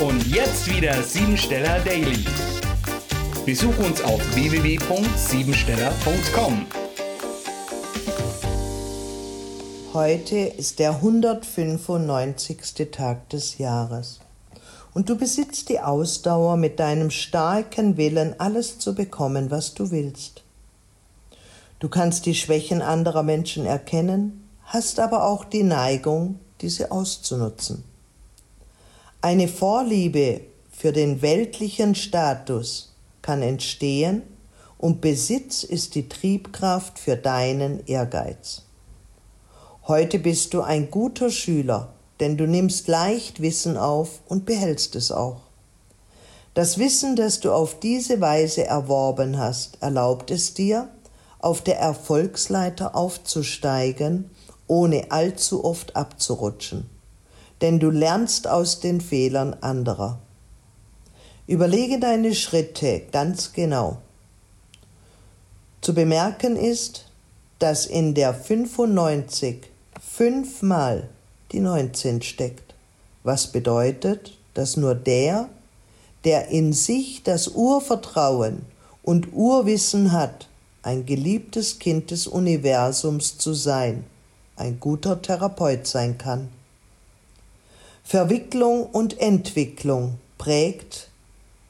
Und jetzt wieder Siebensteller Daily. Besuch uns auf www.siebensteller.com. Heute ist der 195. Tag des Jahres. Und du besitzt die Ausdauer, mit deinem starken Willen alles zu bekommen, was du willst. Du kannst die Schwächen anderer Menschen erkennen, hast aber auch die Neigung, diese auszunutzen. Eine Vorliebe für den weltlichen Status kann entstehen und Besitz ist die Triebkraft für deinen Ehrgeiz. Heute bist du ein guter Schüler, denn du nimmst leicht Wissen auf und behältst es auch. Das Wissen, das du auf diese Weise erworben hast, erlaubt es dir, auf der Erfolgsleiter aufzusteigen, ohne allzu oft abzurutschen denn du lernst aus den Fehlern anderer. Überlege deine Schritte ganz genau. Zu bemerken ist, dass in der 95 fünfmal die 19 steckt, was bedeutet, dass nur der, der in sich das Urvertrauen und Urwissen hat, ein geliebtes Kind des Universums zu sein, ein guter Therapeut sein kann. Verwicklung und Entwicklung prägt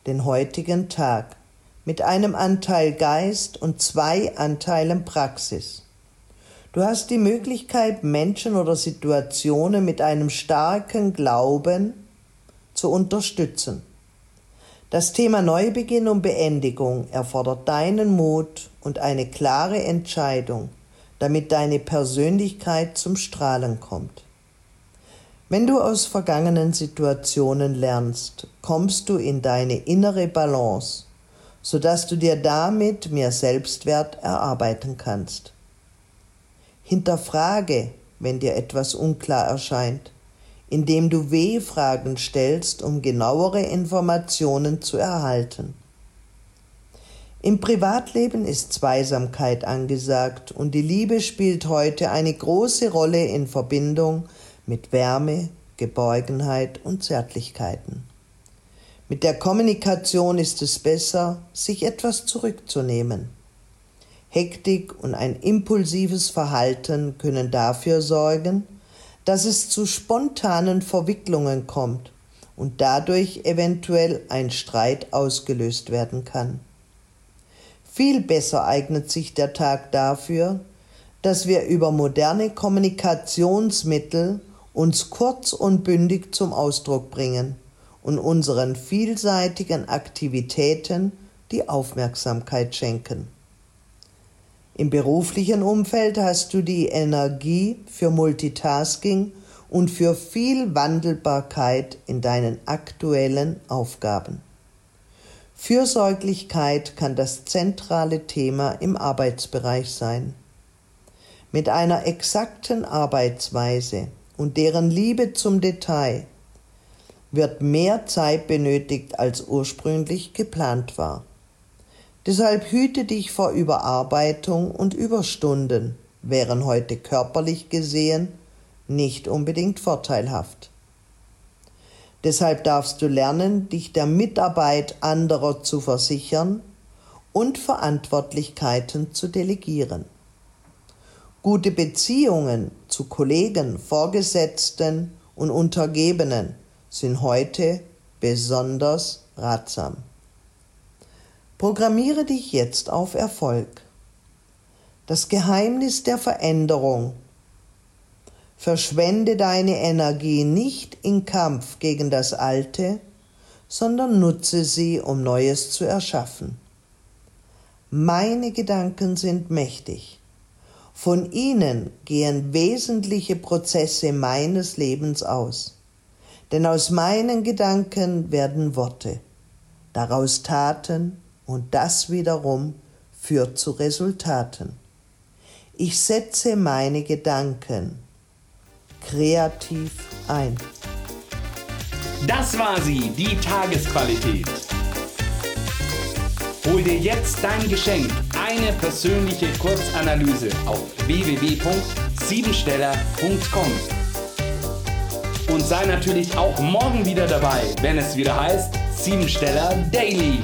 den heutigen Tag mit einem Anteil Geist und zwei Anteilen Praxis. Du hast die Möglichkeit, Menschen oder Situationen mit einem starken Glauben zu unterstützen. Das Thema Neubeginn und Beendigung erfordert deinen Mut und eine klare Entscheidung, damit deine Persönlichkeit zum Strahlen kommt. Wenn du aus vergangenen Situationen lernst, kommst du in deine innere Balance, sodass du dir damit mehr Selbstwert erarbeiten kannst. Hinterfrage, wenn dir etwas unklar erscheint, indem du W-Fragen stellst, um genauere Informationen zu erhalten. Im Privatleben ist Zweisamkeit angesagt und die Liebe spielt heute eine große Rolle in Verbindung mit Wärme, Geborgenheit und Zärtlichkeiten. Mit der Kommunikation ist es besser, sich etwas zurückzunehmen. Hektik und ein impulsives Verhalten können dafür sorgen, dass es zu spontanen Verwicklungen kommt und dadurch eventuell ein Streit ausgelöst werden kann. Viel besser eignet sich der Tag dafür, dass wir über moderne Kommunikationsmittel uns kurz und bündig zum Ausdruck bringen und unseren vielseitigen Aktivitäten die Aufmerksamkeit schenken. Im beruflichen Umfeld hast du die Energie für Multitasking und für viel Wandelbarkeit in deinen aktuellen Aufgaben. Fürsorglichkeit kann das zentrale Thema im Arbeitsbereich sein. Mit einer exakten Arbeitsweise und deren Liebe zum Detail wird mehr Zeit benötigt, als ursprünglich geplant war. Deshalb hüte dich vor Überarbeitung und Überstunden, wären heute körperlich gesehen nicht unbedingt vorteilhaft. Deshalb darfst du lernen, dich der Mitarbeit anderer zu versichern und Verantwortlichkeiten zu delegieren. Gute Beziehungen zu Kollegen, Vorgesetzten und Untergebenen sind heute besonders ratsam. Programmiere dich jetzt auf Erfolg. Das Geheimnis der Veränderung. Verschwende deine Energie nicht in Kampf gegen das Alte, sondern nutze sie, um Neues zu erschaffen. Meine Gedanken sind mächtig. Von ihnen gehen wesentliche Prozesse meines Lebens aus. Denn aus meinen Gedanken werden Worte, daraus Taten und das wiederum führt zu Resultaten. Ich setze meine Gedanken kreativ ein. Das war sie, die Tagesqualität. Hol dir jetzt dein Geschenk, eine persönliche Kurzanalyse auf www.siebensteller.com. Und sei natürlich auch morgen wieder dabei, wenn es wieder heißt Siebensteller Daily.